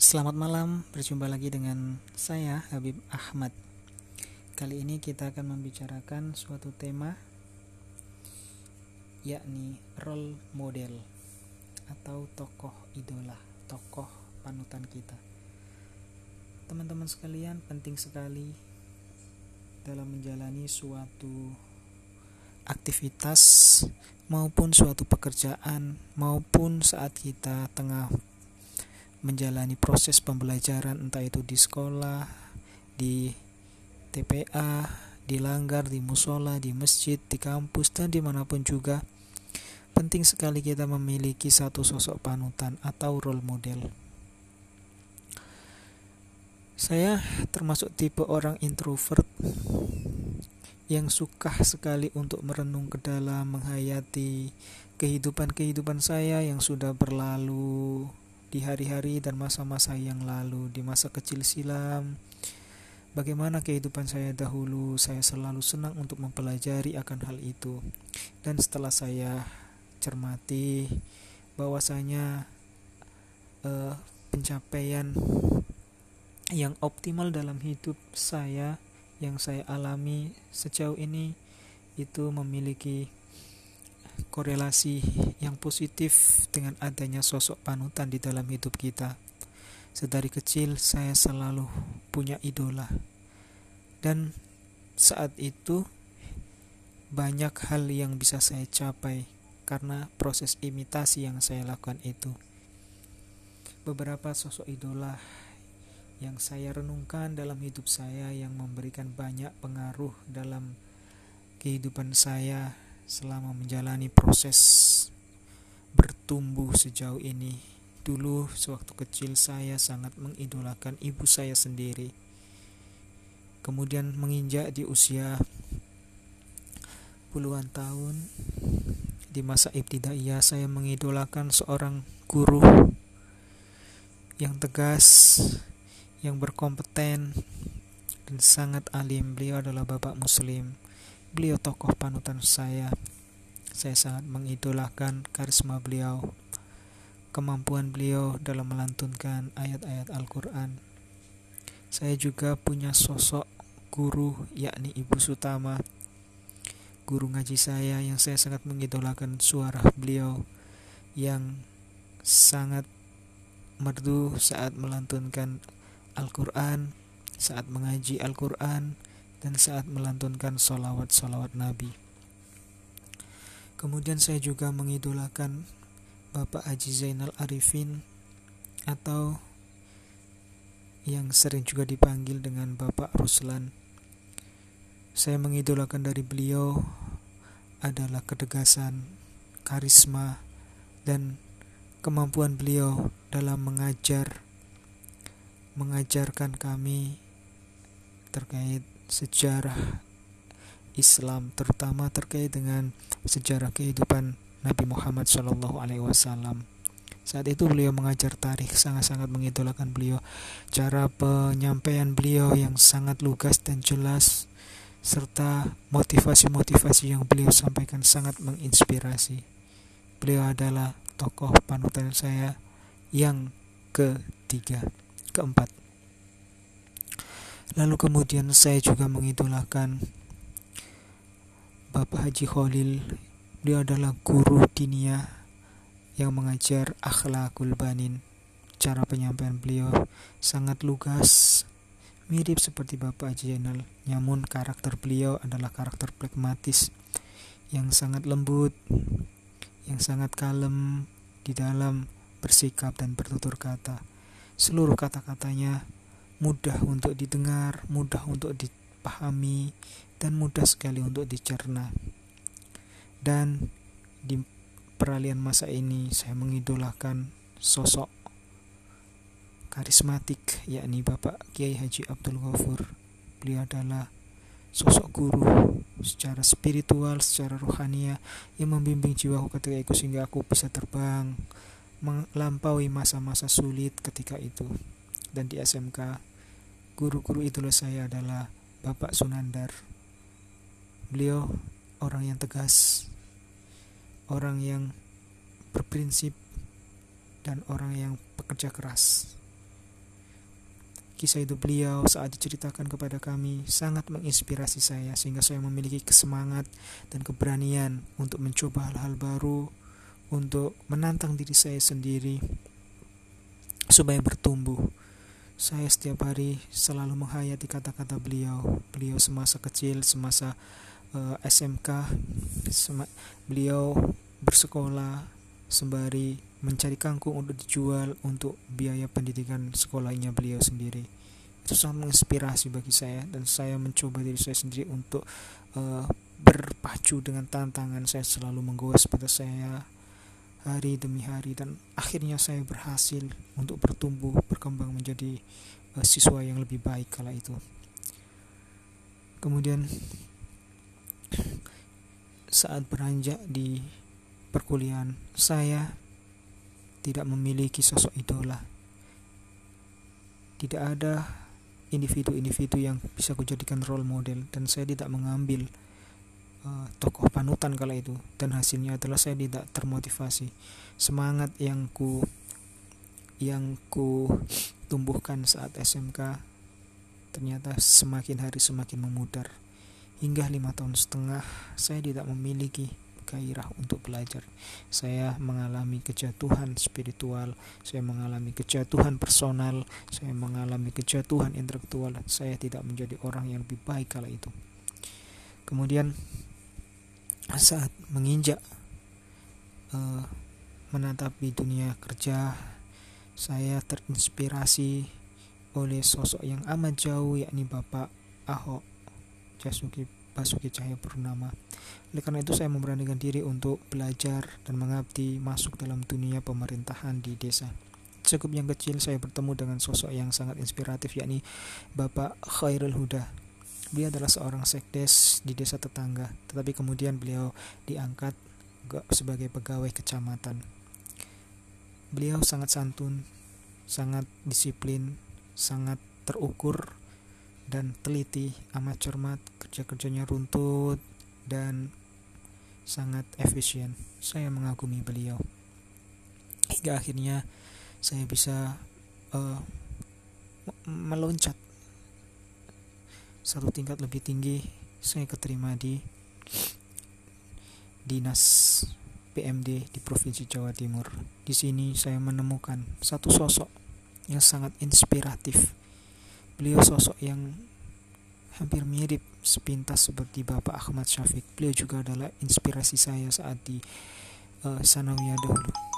Selamat malam, berjumpa lagi dengan saya Habib Ahmad. Kali ini kita akan membicarakan suatu tema yakni role model atau tokoh idola, tokoh panutan kita. Teman-teman sekalian, penting sekali dalam menjalani suatu aktivitas maupun suatu pekerjaan maupun saat kita tengah menjalani proses pembelajaran entah itu di sekolah, di TPA, di langgar, di musola, di masjid, di kampus, dan di mana pun juga penting sekali kita memiliki satu sosok panutan atau role model. Saya termasuk tipe orang introvert yang suka sekali untuk merenung ke dalam menghayati kehidupan-kehidupan saya yang sudah berlalu di hari-hari dan masa-masa yang lalu, di masa kecil silam. Bagaimana kehidupan saya dahulu, saya selalu senang untuk mempelajari akan hal itu. Dan setelah saya cermati bahwasanya uh, pencapaian yang optimal dalam hidup saya yang saya alami sejauh ini itu memiliki korelasi yang positif dengan adanya sosok panutan di dalam hidup kita. Sedari kecil saya selalu punya idola. Dan saat itu banyak hal yang bisa saya capai karena proses imitasi yang saya lakukan itu. Beberapa sosok idola yang saya renungkan dalam hidup saya yang memberikan banyak pengaruh dalam kehidupan saya selama menjalani proses bertumbuh sejauh ini. Dulu sewaktu kecil saya sangat mengidolakan ibu saya sendiri. Kemudian menginjak di usia puluhan tahun di masa ibtidaiyah saya mengidolakan seorang guru yang tegas, yang berkompeten dan sangat alim. Beliau adalah Bapak Muslim Beliau tokoh panutan saya. Saya sangat mengidolakan karisma beliau, kemampuan beliau dalam melantunkan ayat-ayat Al-Quran. Saya juga punya sosok guru, yakni Ibu Sutama, guru ngaji saya yang saya sangat mengidolakan suara beliau yang sangat merdu saat melantunkan Al-Quran, saat mengaji Al-Quran, dan saat melantunkan solawat-solawat Nabi. Kemudian saya juga mengidolakan Bapak Haji Zainal Arifin atau yang sering juga dipanggil dengan Bapak Ruslan. Saya mengidolakan dari beliau adalah ketegasan, karisma, dan kemampuan beliau dalam mengajar, mengajarkan kami terkait sejarah Islam terutama terkait dengan sejarah kehidupan Nabi Muhammad Shallallahu Alaihi Wasallam. Saat itu beliau mengajar tarikh sangat-sangat mengidolakan beliau. Cara penyampaian beliau yang sangat lugas dan jelas serta motivasi-motivasi yang beliau sampaikan sangat menginspirasi. Beliau adalah tokoh panutan saya yang ketiga, keempat. Lalu kemudian saya juga mengidolakan Bapak Haji Khalil. Beliau adalah guru dinia yang mengajar akhlakul banin. Cara penyampaian beliau sangat lugas, mirip seperti Bapak Haji Zainal. Namun karakter beliau adalah karakter pragmatis yang sangat lembut, yang sangat kalem di dalam bersikap dan bertutur kata. Seluruh kata-katanya mudah untuk didengar, mudah untuk dipahami, dan mudah sekali untuk dicerna. Dan di peralihan masa ini saya mengidolakan sosok karismatik yakni Bapak Kiai Haji Abdul Ghafur. Beliau adalah sosok guru secara spiritual, secara rohania yang membimbing jiwaku ketika itu sehingga aku bisa terbang melampaui masa-masa sulit ketika itu. Dan di SMK Guru-guru idola saya adalah Bapak Sunandar. Beliau orang yang tegas, orang yang berprinsip, dan orang yang pekerja keras. kisah hidup beliau saat diceritakan kepada kami sangat menginspirasi saya sehingga saya memiliki kesemangat dan keberanian untuk mencoba hal-hal baru untuk menantang diri saya sendiri supaya bertumbuh saya setiap hari selalu menghayati kata-kata beliau. Beliau semasa kecil semasa uh, eh, SMK sema beliau bersekolah sembari mencari kangkung untuk dijual untuk biaya pendidikan sekolahnya beliau sendiri. Itu sangat menginspirasi bagi saya dan saya mencoba diri saya sendiri untuk uh, berpacu dengan tantangan saya selalu menggawas pada saya hari demi hari dan akhirnya saya berhasil untuk bertumbuh berkembang menjadi uh, siswa yang lebih baik kala itu kemudian saat beranjak di perkuliahan saya tidak memiliki sosok idola. Tidak ada individu-individu yang bisa kujadikan role model dan saya tidak mengambil uh, tokoh panutan kala itu dan hasilnya adalah saya tidak termotivasi. Semangat yang ku yang ku tumbuhkan saat SMK ternyata semakin hari semakin memudar. Hingga lima tahun setengah saya tidak memiliki gairah untuk belajar. Saya mengalami kejatuhan spiritual, saya mengalami kejatuhan personal, saya mengalami kejatuhan intelektual. Saya tidak menjadi orang yang lebih baik kala itu. Kemudian saat menginjak uh, menatapi dunia kerja, saya terinspirasi oleh sosok yang amat jauh yakni Bapak Ahok Jasuki Basuki Cahaya Purnama. Oleh karena itu saya memberanikan diri untuk belajar dan mengabdi masuk dalam dunia pemerintahan di desa. Cukup yang kecil saya bertemu dengan sosok yang sangat inspiratif yakni Bapak Khairul Huda. Beliau adalah seorang sekdes di desa tetangga, tetapi kemudian beliau diangkat sebagai pegawai kecamatan. Beliau sangat santun, sangat disiplin, sangat terukur dan teliti, amat cermat, kerja-kerjanya runtut dan sangat efisien. Saya mengagumi beliau. Hingga akhirnya saya bisa uh, meloncat satu tingkat lebih tinggi. Saya keterima di dinas PMD di Provinsi Jawa Timur. Di sini saya menemukan satu sosok yang sangat inspiratif Beliau sosok yang hampir mirip sepintas seperti Bapak Ahmad Syafiq. Beliau juga adalah inspirasi saya saat di uh, Sanawiyah dahulu.